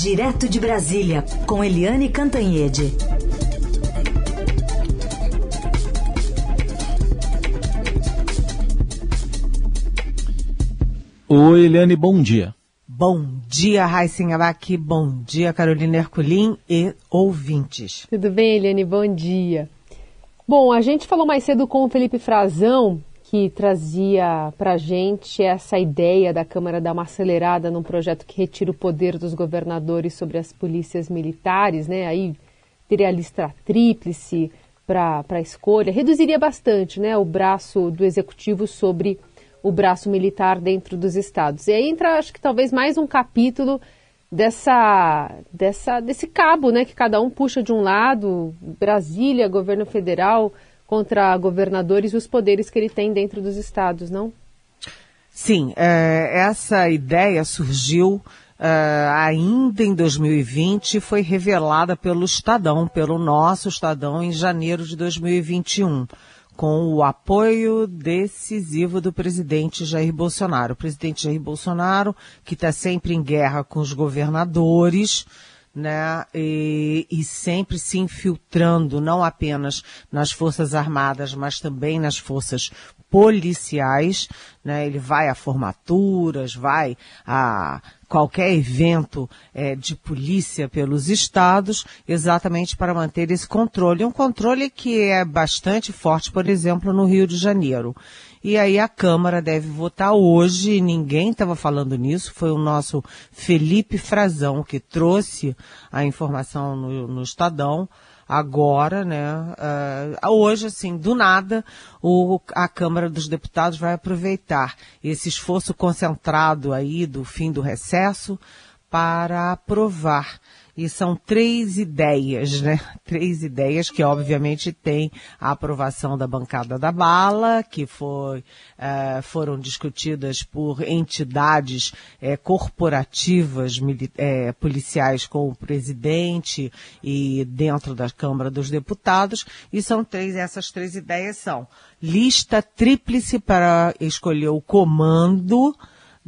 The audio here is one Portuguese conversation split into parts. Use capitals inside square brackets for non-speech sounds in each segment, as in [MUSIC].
Direto de Brasília, com Eliane Cantanhede. Oi, Eliane, bom dia. Bom dia, Raíssen Abac, bom dia, Carolina Herculin e ouvintes. Tudo bem, Eliane? Bom dia. Bom, a gente falou mais cedo com o Felipe Frazão, que trazia para a gente essa ideia da Câmara dar uma acelerada num projeto que retira o poder dos governadores sobre as polícias militares, né? Aí teria a lista tríplice para a escolha, reduziria bastante né, o braço do executivo sobre o braço militar dentro dos estados. E aí entra, acho que talvez mais um capítulo dessa, dessa, desse cabo, né, que cada um puxa de um lado, Brasília, governo federal contra governadores e os poderes que ele tem dentro dos estados, não? Sim, é, essa ideia surgiu Uh, ainda em 2020 foi revelada pelo Estadão, pelo nosso Estadão, em janeiro de 2021 com o apoio decisivo do presidente Jair Bolsonaro. O presidente Jair Bolsonaro, que está sempre em guerra com os governadores, né, e, e, sempre se infiltrando não apenas nas forças armadas, mas também nas forças policiais, né, ele vai a formaturas, vai a qualquer evento é, de polícia pelos estados, exatamente para manter esse controle. Um controle que é bastante forte, por exemplo, no Rio de Janeiro. E aí a Câmara deve votar hoje, ninguém estava falando nisso, foi o nosso Felipe Frazão que trouxe a informação no, no Estadão agora, né? Uh, hoje, assim, do nada, o, a Câmara dos Deputados vai aproveitar esse esforço concentrado aí do fim do recesso para aprovar e são três ideias, né? [LAUGHS] Três ideias que obviamente têm a aprovação da bancada da bala, que foi, uh, foram discutidas por entidades uh, corporativas uh, policiais com o presidente e dentro da Câmara dos Deputados, e são três, essas três ideias são lista tríplice para escolher o comando,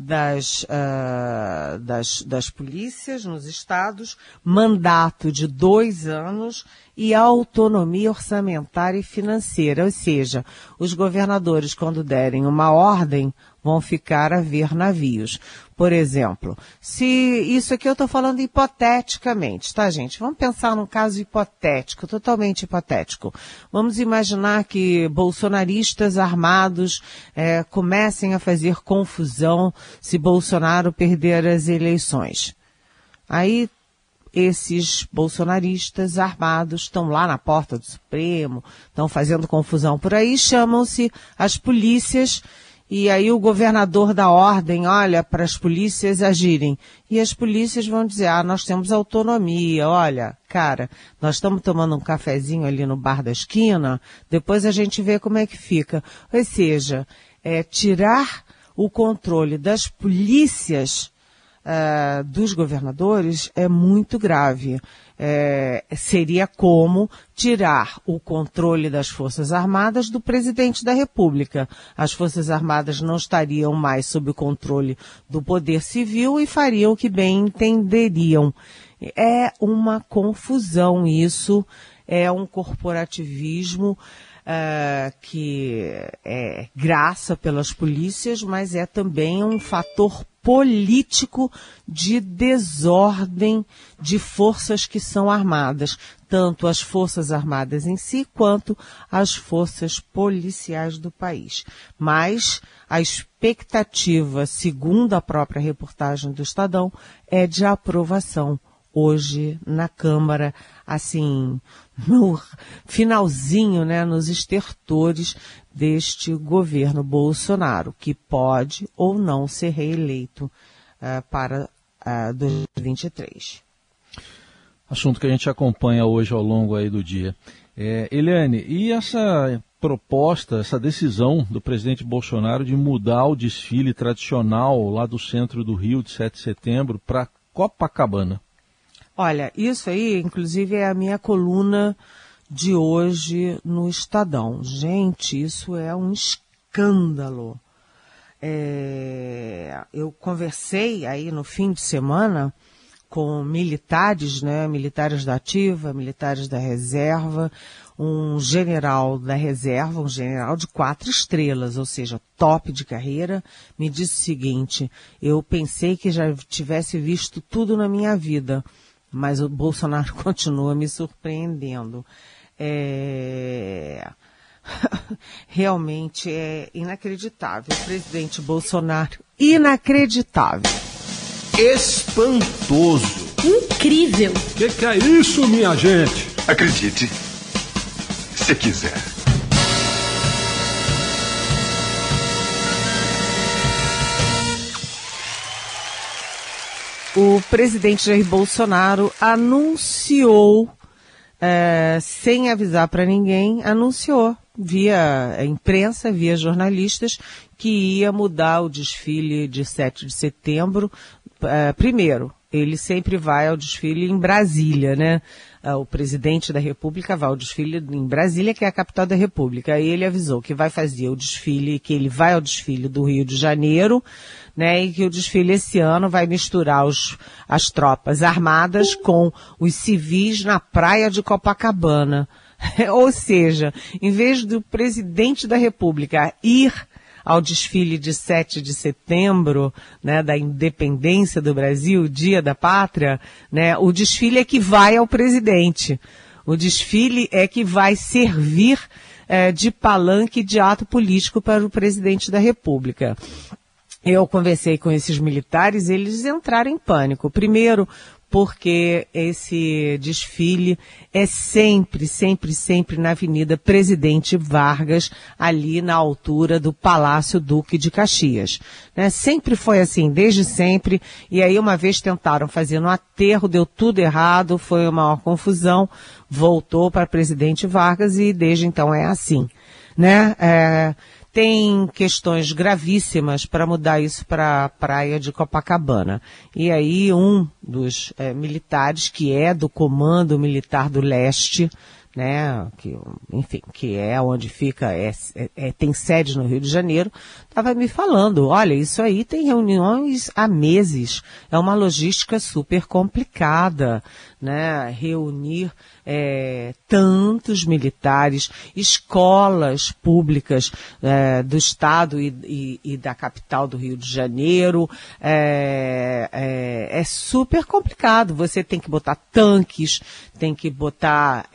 das, uh, das, das polícias nos estados, mandato de dois anos e autonomia orçamentária e financeira, ou seja, os governadores, quando derem uma ordem, vão ficar a ver navios. Por exemplo, se isso aqui eu estou falando hipoteticamente, tá, gente? Vamos pensar num caso hipotético, totalmente hipotético. Vamos imaginar que bolsonaristas armados é, comecem a fazer confusão se Bolsonaro perder as eleições. Aí esses bolsonaristas armados estão lá na porta do Supremo, estão fazendo confusão por aí, chamam-se as polícias e aí o governador dá ordem, olha, para as polícias agirem. E as polícias vão dizer, ah, nós temos autonomia, olha, cara, nós estamos tomando um cafezinho ali no bar da esquina, depois a gente vê como é que fica. Ou seja, é tirar o controle das polícias uh, dos governadores é muito grave. É, seria como tirar o controle das Forças Armadas do presidente da República. As Forças Armadas não estariam mais sob o controle do poder civil e fariam o que bem entenderiam. É uma confusão isso, é um corporativismo uh, que é graça pelas polícias, mas é também um fator político de desordem de forças que são armadas, tanto as forças armadas em si quanto as forças policiais do país. Mas a expectativa, segundo a própria reportagem do Estadão, é de aprovação hoje na Câmara, assim, no finalzinho, né, nos estertores deste governo Bolsonaro, que pode ou não ser reeleito uh, para uh, 2023. Assunto que a gente acompanha hoje ao longo aí do dia. É, Eliane, e essa proposta, essa decisão do presidente Bolsonaro de mudar o desfile tradicional lá do centro do Rio de 7 de setembro para Copacabana? Olha, isso aí, inclusive, é a minha coluna de hoje no Estadão. Gente, isso é um escândalo. É, eu conversei aí no fim de semana com militares, né, militares da ativa, militares da reserva, um general da reserva, um general de quatro estrelas, ou seja, top de carreira, me disse o seguinte: eu pensei que já tivesse visto tudo na minha vida, mas o Bolsonaro [LAUGHS] continua me surpreendendo. É... [LAUGHS] Realmente é inacreditável. O presidente Bolsonaro, inacreditável. Espantoso. Incrível. O que, que é isso, minha gente? Acredite, se quiser. O presidente Jair Bolsonaro anunciou, é, sem avisar para ninguém, anunciou via imprensa, via jornalistas, que ia mudar o desfile de 7 de setembro. É, primeiro, ele sempre vai ao desfile em Brasília, né? Ah, o presidente da República vai ao desfile em Brasília, que é a capital da República. Aí ele avisou que vai fazer o desfile, que ele vai ao desfile do Rio de Janeiro, né? E que o desfile esse ano vai misturar os, as tropas armadas com os civis na praia de Copacabana. [LAUGHS] Ou seja, em vez do presidente da República ir ao desfile de 7 de setembro, né, da independência do Brasil, dia da pátria, né, o desfile é que vai ao presidente. O desfile é que vai servir é, de palanque de ato político para o presidente da República. Eu conversei com esses militares, eles entraram em pânico. Primeiro, porque esse desfile é sempre, sempre, sempre na Avenida Presidente Vargas, ali na altura do Palácio Duque de Caxias. Né? Sempre foi assim, desde sempre, e aí uma vez tentaram fazer no aterro, deu tudo errado, foi uma maior confusão, voltou para Presidente Vargas e desde então é assim. Né? É, tem questões gravíssimas para mudar isso para a praia de Copacabana. E aí um dos é, militares, que é do Comando Militar do Leste, né, que, enfim, que é onde fica, é, é, é tem sede no Rio de Janeiro, estava me falando, olha, isso aí tem reuniões há meses, é uma logística super complicada, né, reunir é, tantos militares, escolas públicas é, do Estado e, e, e, da capital do Rio de Janeiro. É, é, super complicado. Você tem que botar tanques, tem que botar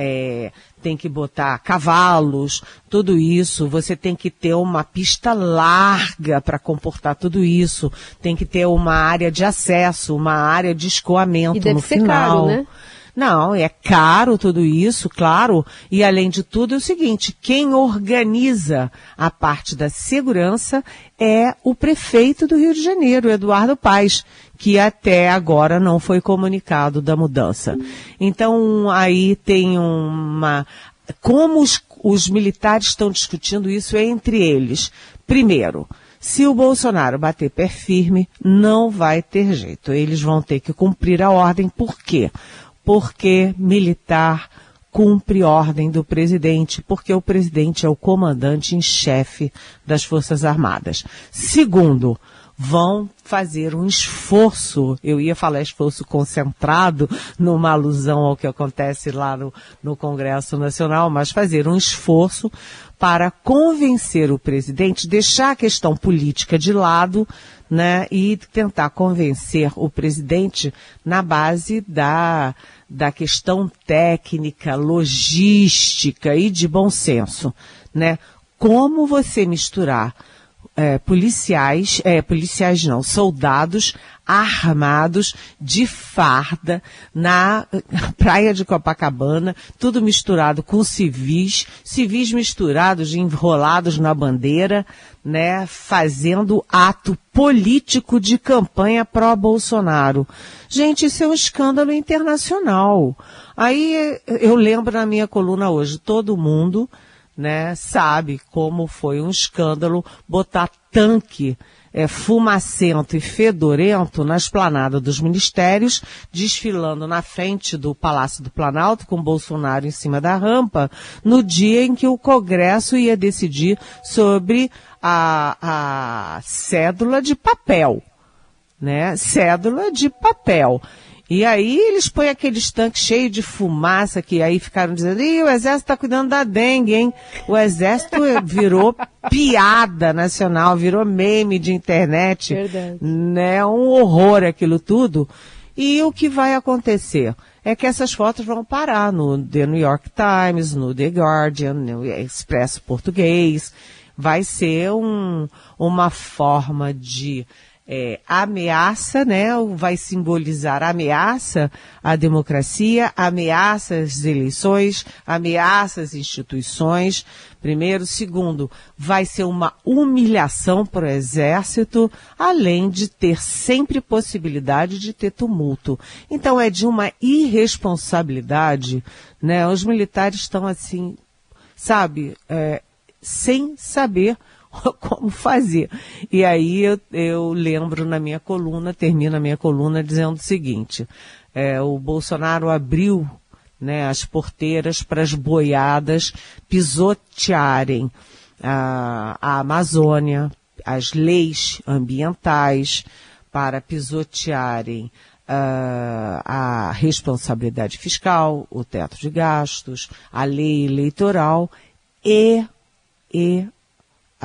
tem que botar cavalos, tudo isso. Você tem que ter uma pista larga para comportar tudo isso. Tem que ter uma área de acesso, uma área de escoamento e deve no ser final. Caro, né? Não, é caro tudo isso, claro. E além de tudo é o seguinte, quem organiza a parte da segurança é o prefeito do Rio de Janeiro, Eduardo Paes, que até agora não foi comunicado da mudança. Então aí tem uma como os, os militares estão discutindo isso entre eles. Primeiro, se o Bolsonaro bater pé firme, não vai ter jeito. Eles vão ter que cumprir a ordem. Por quê? Porque militar cumpre ordem do presidente, porque o presidente é o comandante em chefe das Forças Armadas. Segundo, vão fazer um esforço, eu ia falar esforço concentrado, numa alusão ao que acontece lá no, no Congresso Nacional, mas fazer um esforço para convencer o presidente, deixar a questão política de lado, né, e tentar convencer o presidente na base da, da questão técnica, logística e de bom senso, né? Como você misturar é, policiais, é, policiais não, soldados armados de farda na praia de Copacabana, tudo misturado com civis, civis misturados, enrolados na bandeira, né, fazendo ato político de campanha pró-Bolsonaro. Gente, isso é um escândalo internacional. Aí eu lembro na minha coluna hoje, todo mundo né, sabe como foi um escândalo botar tanque é, fumacento e fedorento na esplanada dos ministérios, desfilando na frente do Palácio do Planalto, com Bolsonaro em cima da rampa, no dia em que o Congresso ia decidir sobre a, a cédula de papel. Né? Cédula de papel. E aí eles põem aqueles tanques cheios de fumaça que aí ficaram dizendo, Ih, o exército está cuidando da dengue, hein? O exército virou [LAUGHS] piada nacional, virou meme de internet. Verdade. Né? Um horror aquilo tudo. E o que vai acontecer? É que essas fotos vão parar no The New York Times, no The Guardian, no Expresso Português. Vai ser um, uma forma de é, ameaça, né? Vai simbolizar ameaça à democracia, ameaça às eleições, ameaça às instituições. Primeiro, segundo, vai ser uma humilhação para o exército, além de ter sempre possibilidade de ter tumulto. Então é de uma irresponsabilidade, né? Os militares estão assim, sabe, é, sem saber [LAUGHS] como fazer. E aí eu, eu, lembro na minha coluna, termino a minha coluna dizendo o seguinte, é, o Bolsonaro abriu né, as porteiras para as boiadas pisotearem a, a Amazônia, as leis ambientais, para pisotearem uh, a responsabilidade fiscal, o teto de gastos, a lei eleitoral e, e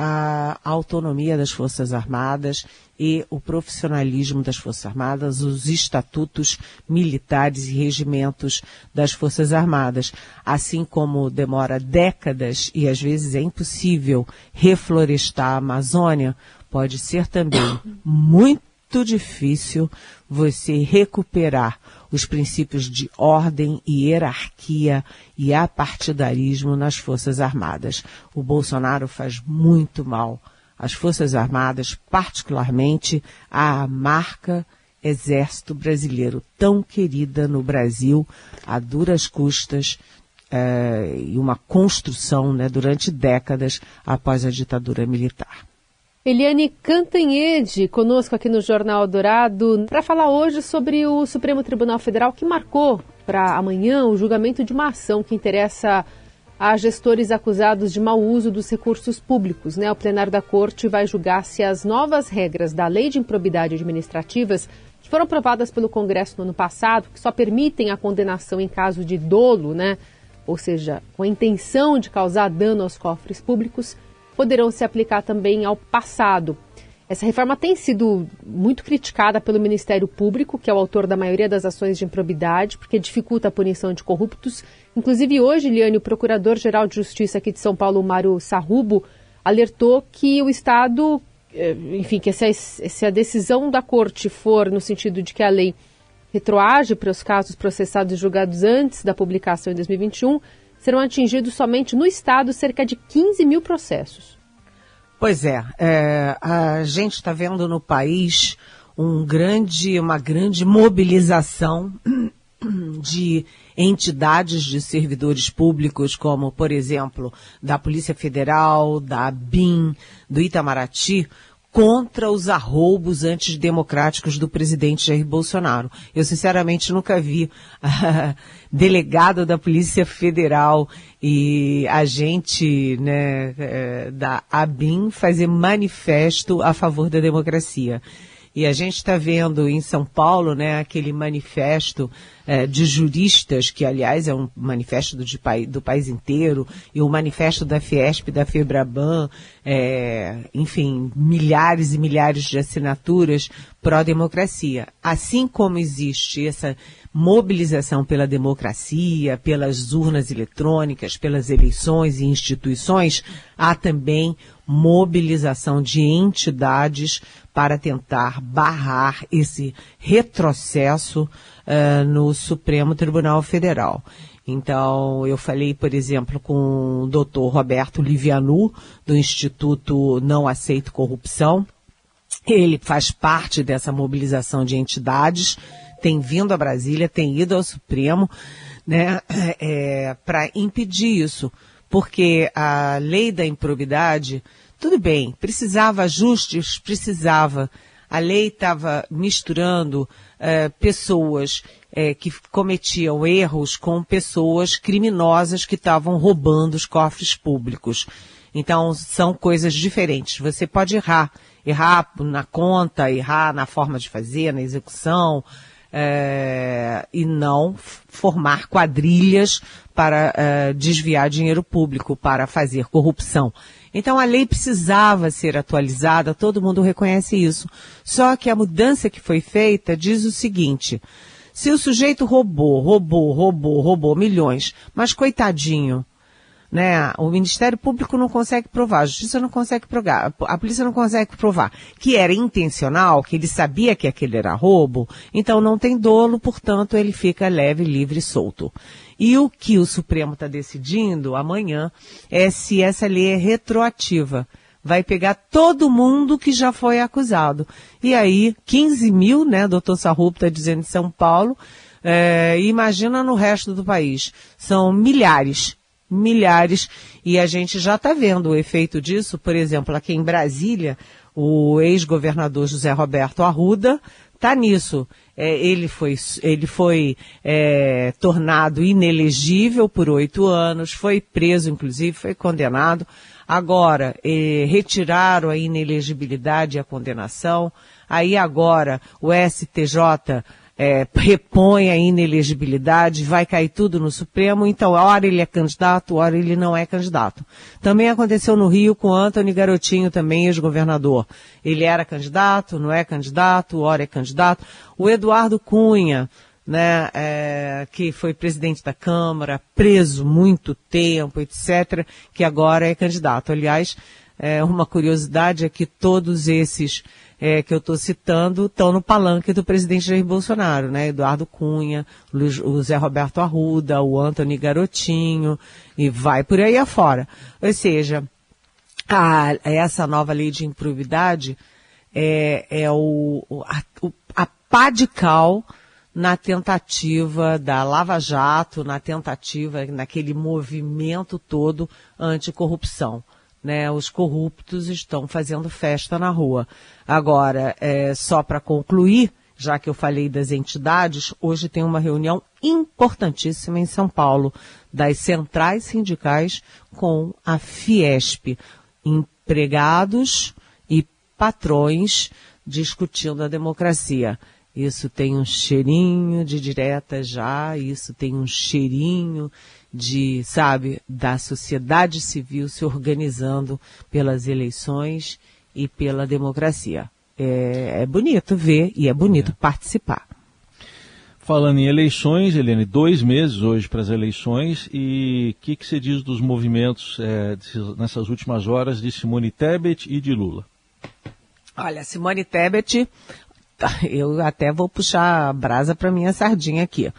a autonomia das Forças Armadas e o profissionalismo das Forças Armadas, os estatutos militares e regimentos das Forças Armadas. Assim como demora décadas e às vezes é impossível reflorestar a Amazônia, pode ser também muito difícil você recuperar os princípios de ordem e hierarquia e apartidarismo nas Forças Armadas. O Bolsonaro faz muito mal às Forças Armadas, particularmente à marca Exército Brasileiro, tão querida no Brasil, a duras custas, eh, e uma construção né, durante décadas após a ditadura militar. Eliane Cantanhede, conosco aqui no Jornal Dourado, para falar hoje sobre o Supremo Tribunal Federal que marcou para amanhã o julgamento de uma ação que interessa a gestores acusados de mau uso dos recursos públicos. Né? O plenário da Corte vai julgar se as novas regras da Lei de Improbidade Administrativas, que foram aprovadas pelo Congresso no ano passado, que só permitem a condenação em caso de dolo, né? ou seja, com a intenção de causar dano aos cofres públicos, poderão se aplicar também ao passado. Essa reforma tem sido muito criticada pelo Ministério Público, que é o autor da maioria das ações de improbidade, porque dificulta a punição de corruptos. Inclusive, hoje, Liane, o Procurador-Geral de Justiça aqui de São Paulo, Mário Sarrubo, alertou que o Estado, eh, enfim, que se a, decisão da Corte for no sentido de que a lei retroage para os casos processados e julgados antes da publicação em 2021, serão atingidos somente no Estado cerca de 15 mil processos. Pois é, é a gente está vendo no país um grande, uma grande mobilização [CLEARS THROAT] de entidades de servidores públicos, como, por exemplo, da Polícia Federal, da BIM, do Itamaraty, contra os arroubos antidemocráticos do presidente Jair Bolsonaro. Eu, sinceramente, nunca vi [LAUGHS] delegado da Polícia Federal e agente né, uh, da ABIN fazer manifesto a favor da democracia. E a gente está vendo em São Paulo, né, aquele manifesto é, de juristas, que aliás é um manifesto do, de, do país inteiro, e o manifesto da Fiesp, da Febraban, é, enfim, milhares e milhares de assinaturas pró-democracia. Assim como existe essa mobilização pela democracia, pelas urnas eletrônicas, pelas eleições e instituições, há também mobilização de entidades para tentar barrar esse retrocesso uh, no Supremo Tribunal Federal. Então, eu falei, por exemplo, com o doutor Roberto Livianu, do Instituto Não Aceito Corrupção. Ele faz parte dessa mobilização de entidades, tem vindo a Brasília, tem ido ao Supremo, né, [CLEARS THROAT] é, para impedir isso. Porque a lei da improbidade tudo bem, precisava ajustes, precisava. A lei estava misturando uh, pessoas uh, que cometiam erros com pessoas criminosas que estavam roubando os cofres públicos. Então, são coisas diferentes. Você pode errar. Errar na conta, errar na forma de fazer, na execução, é, e não formar quadrilhas para é, desviar dinheiro público, para fazer corrupção. Então a lei precisava ser atualizada, todo mundo reconhece isso. Só que a mudança que foi feita diz o seguinte: se o sujeito roubou, roubou, roubou, roubou milhões, mas coitadinho, né? O Ministério Público não consegue provar, a Justiça não consegue provar, a polícia não consegue provar que era intencional, que ele sabia que aquele era roubo, então não tem dolo, portanto ele fica leve, livre e solto. E o que o Supremo está decidindo amanhã é se essa lei é retroativa. Vai pegar todo mundo que já foi acusado. E aí, 15 mil, né, doutor Sarrup está dizendo em São Paulo, é, imagina no resto do país. São milhares, milhares, e a gente já está vendo o efeito disso, por exemplo, aqui em Brasília, o ex-governador José Roberto Arruda está nisso. É, ele foi, ele foi é, tornado inelegível por oito anos, foi preso, inclusive, foi condenado. Agora, é, retiraram a inelegibilidade e a condenação. Aí agora o STJ é, repõe a inelegibilidade, vai cair tudo no Supremo, então, hora ele é candidato, hora ele não é candidato. Também aconteceu no Rio com Antony Garotinho, também ex-governador. Ele era candidato, não é candidato, hora é candidato. O Eduardo Cunha, né, é, que foi presidente da Câmara, preso muito tempo, etc., que agora é candidato. Aliás, é, uma curiosidade é que todos esses é, que eu estou citando estão no palanque do presidente Jair Bolsonaro, né? Eduardo Cunha, o Zé Roberto Arruda, o Antony Garotinho, e vai por aí afora. Ou seja, a, essa nova lei de improbidade é, é o, a, a pá de cal na tentativa da Lava Jato, na tentativa, naquele movimento todo anticorrupção né? Os corruptos estão fazendo festa na rua. Agora, é, só para concluir, já que eu falei das entidades, hoje tem uma reunião importantíssima em São Paulo das centrais sindicais com a Fiesp, empregados e patrões discutindo a democracia. Isso tem um cheirinho de direta já, isso tem um cheirinho de, sabe, da sociedade civil se organizando pelas eleições e pela democracia. É, é bonito ver e é bonito é. participar. Falando em eleições, Helene, dois meses hoje para as eleições, e o que, que você diz dos movimentos é, nessas últimas horas de Simone Tebet e de Lula? Olha, Simone Tebet, [LAUGHS] eu até vou puxar a brasa para minha sardinha aqui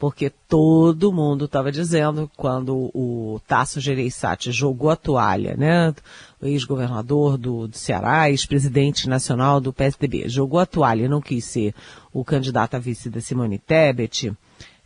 porque todo mundo estava dizendo quando o Tasso Gereissati jogou a toalha, né, o ex-governador do, do, Ceará, ex-presidente nacional do PSDB, jogou a toalha e não quis ser o candidato a vice da Simone Tebet,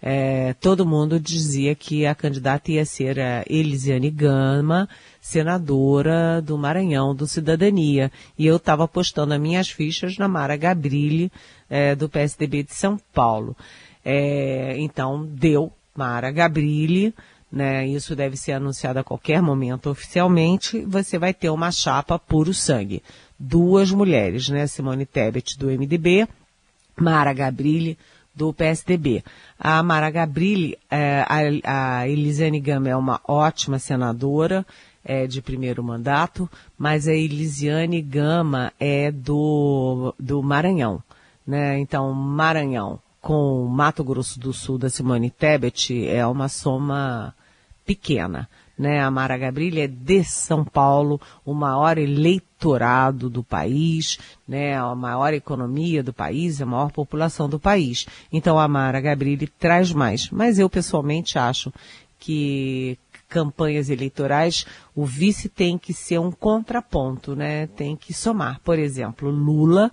é, todo mundo dizia que a candidata ia ser a Elisiane Gama, senadora do Maranhão, do Cidadania. E eu estava apostando as minhas fichas na Mara Gabrilli, é, do PSDB de São Paulo. É, então, deu Mara Gabrilli, né? Isso deve ser anunciado a qualquer momento oficialmente. Você vai ter uma chapa puro sangue. Duas mulheres, né? Simone Tebet, do MDB, Mara Gabrilli, do PSDB. A Mara Gabrilli, é, a, a Elisiane Gama é uma ótima senadora, é, de primeiro mandato, mas a Elisiane Gama é do, do Maranhão, né? Então, Maranhão com Mato Grosso do Sul da Simone Tebet é uma soma pequena. Né? A Mara Gabrilli é de São Paulo, o maior eleitorado do país, né? a maior economia do país, a maior população do país. Então a Mara Gabrilli traz mais. Mas eu pessoalmente acho que campanhas eleitorais, o vice tem que ser um contraponto, né? Tem que somar. Por exemplo, Lula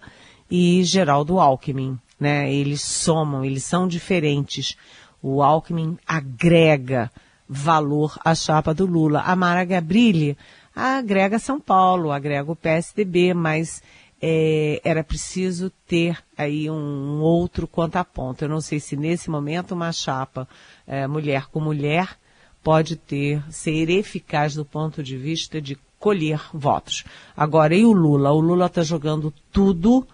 e Geraldo Alckmin né? Eles somam, eles são diferentes. O Alckmin agrega valor à chapa do Lula. A Mara Gabrilli agrega São Paulo, agrega o PSDB, mas é, era preciso ter aí um, um, outro contraponto. Eu não sei se nesse momento uma chapa é, mulher com mulher pode ter, ser eficaz do ponto de vista de colher votos. Agora, e o Lula? O Lula está jogando tudo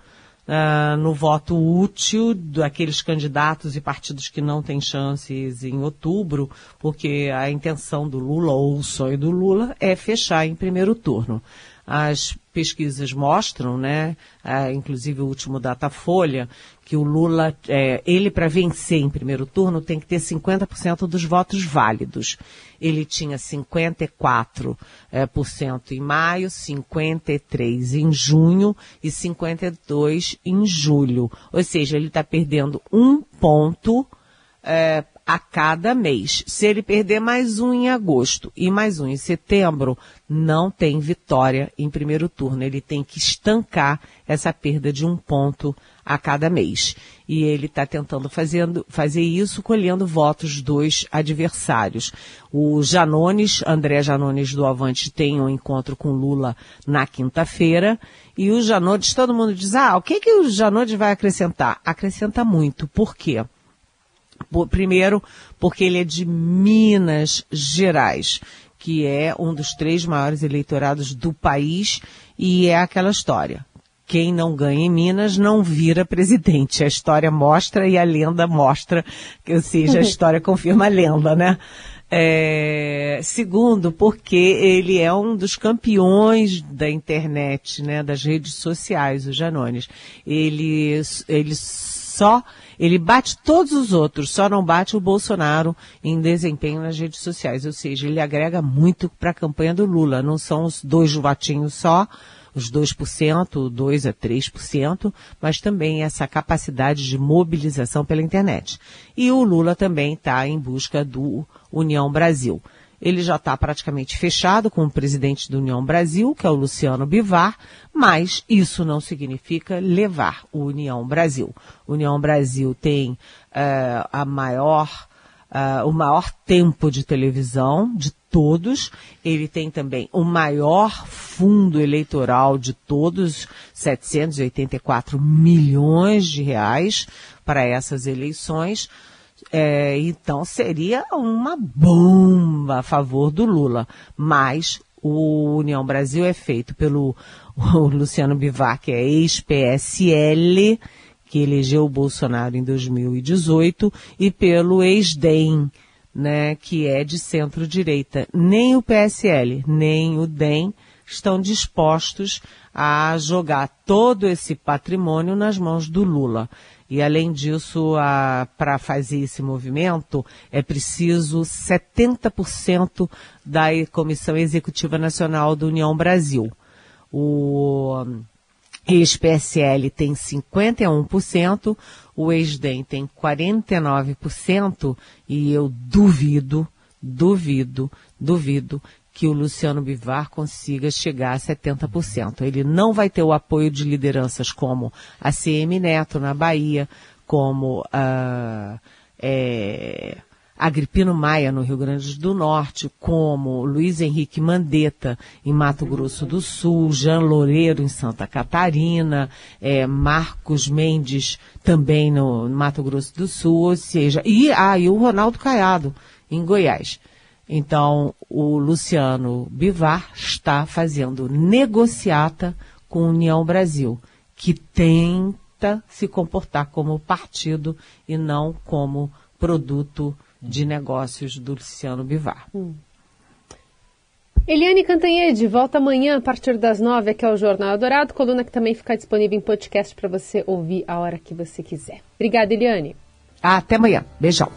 uh, no voto útil daqueles candidatos e partidos que não têm chances em outubro, porque a intenção do Lula ou o sonho do Lula é fechar em primeiro turno. As pesquisas mostram, né, ah, inclusive o último Datafolha, que o Lula, é, ele para vencer em primeiro turno tem que ter 50% dos votos válidos. Ele tinha 54% é, por cento em maio, 53% em junho e 52% em julho. Ou seja, ele está perdendo um ponto é, a cada mês. Se ele perder mais um em agosto e mais um em setembro, não tem vitória em primeiro turno. Ele tem que estancar essa perda de um ponto a cada mês. E ele está tentando fazendo, fazer isso colhendo votos dos adversários. O Janones, André Janones do Avante, tem um encontro com Lula na quinta-feira. E o Janones, todo mundo diz, ah, o que, que o Janones vai acrescentar? Acrescenta muito. Por quê? Primeiro, porque ele é de Minas Gerais, que é um dos três maiores eleitorados do país, e é aquela história. Quem não ganha em Minas não vira presidente. A história mostra e a lenda mostra, ou seja, a [LAUGHS] história confirma a lenda, né? É, segundo, porque ele é um dos campeões da internet, né, das redes sociais, o Janones. Ele, ele só ele bate todos os outros, só não bate o Bolsonaro em desempenho nas redes sociais. Ou seja, ele agrega muito para a campanha do Lula. Não são os dois votinhos só, os 2%, 2 a 3%, mas também essa capacidade de mobilização pela internet. E o Lula também está em busca do União Brasil. Ele já está praticamente fechado com o presidente da União Brasil, que é o Luciano Bivar, mas isso não significa levar o União Brasil. O União Brasil tem uh, a maior, uh, o maior tempo de televisão de todos. Ele tem também o maior fundo eleitoral de todos, 784 milhões de reais para essas eleições. É, então seria uma bomba a favor do Lula. Mas o União Brasil é feito pelo Luciano Bivar, que é ex-PSL, que elegeu o Bolsonaro em 2018, e pelo ex-DEM, né, que é de centro-direita. Nem o PSL, nem o DEM estão dispostos a jogar todo esse patrimônio nas mãos do Lula. E além disso, para fazer esse movimento, é preciso 70% da Comissão Executiva Nacional da União Brasil. O ex-PSL tem 51%, o ex-DEM tem 49%, e eu duvido, duvido, duvido que o Luciano Bivar consiga chegar a 70%. Ele não vai ter o apoio de lideranças como a CM Neto na Bahia, como uh, é, Agripino Maia no Rio Grande do Norte, como Luiz Henrique Mandetta em Mato Grosso do Sul, Jean Loureiro em Santa Catarina, é, Marcos Mendes também no Mato Grosso do Sul, ou seja, e, ah, e o Ronaldo Caiado em Goiás. Então, o Luciano Bivar está fazendo negociata com União Brasil, que tenta se comportar como partido e não como produto de negócios do Luciano Bivar. Hum. Eliane Cantanhede, volta amanhã a partir das nove aqui ao Jornal Dourado, coluna que também fica disponível em podcast para você ouvir a hora que você quiser. Obrigada, Eliane. Até amanhã. Beijão.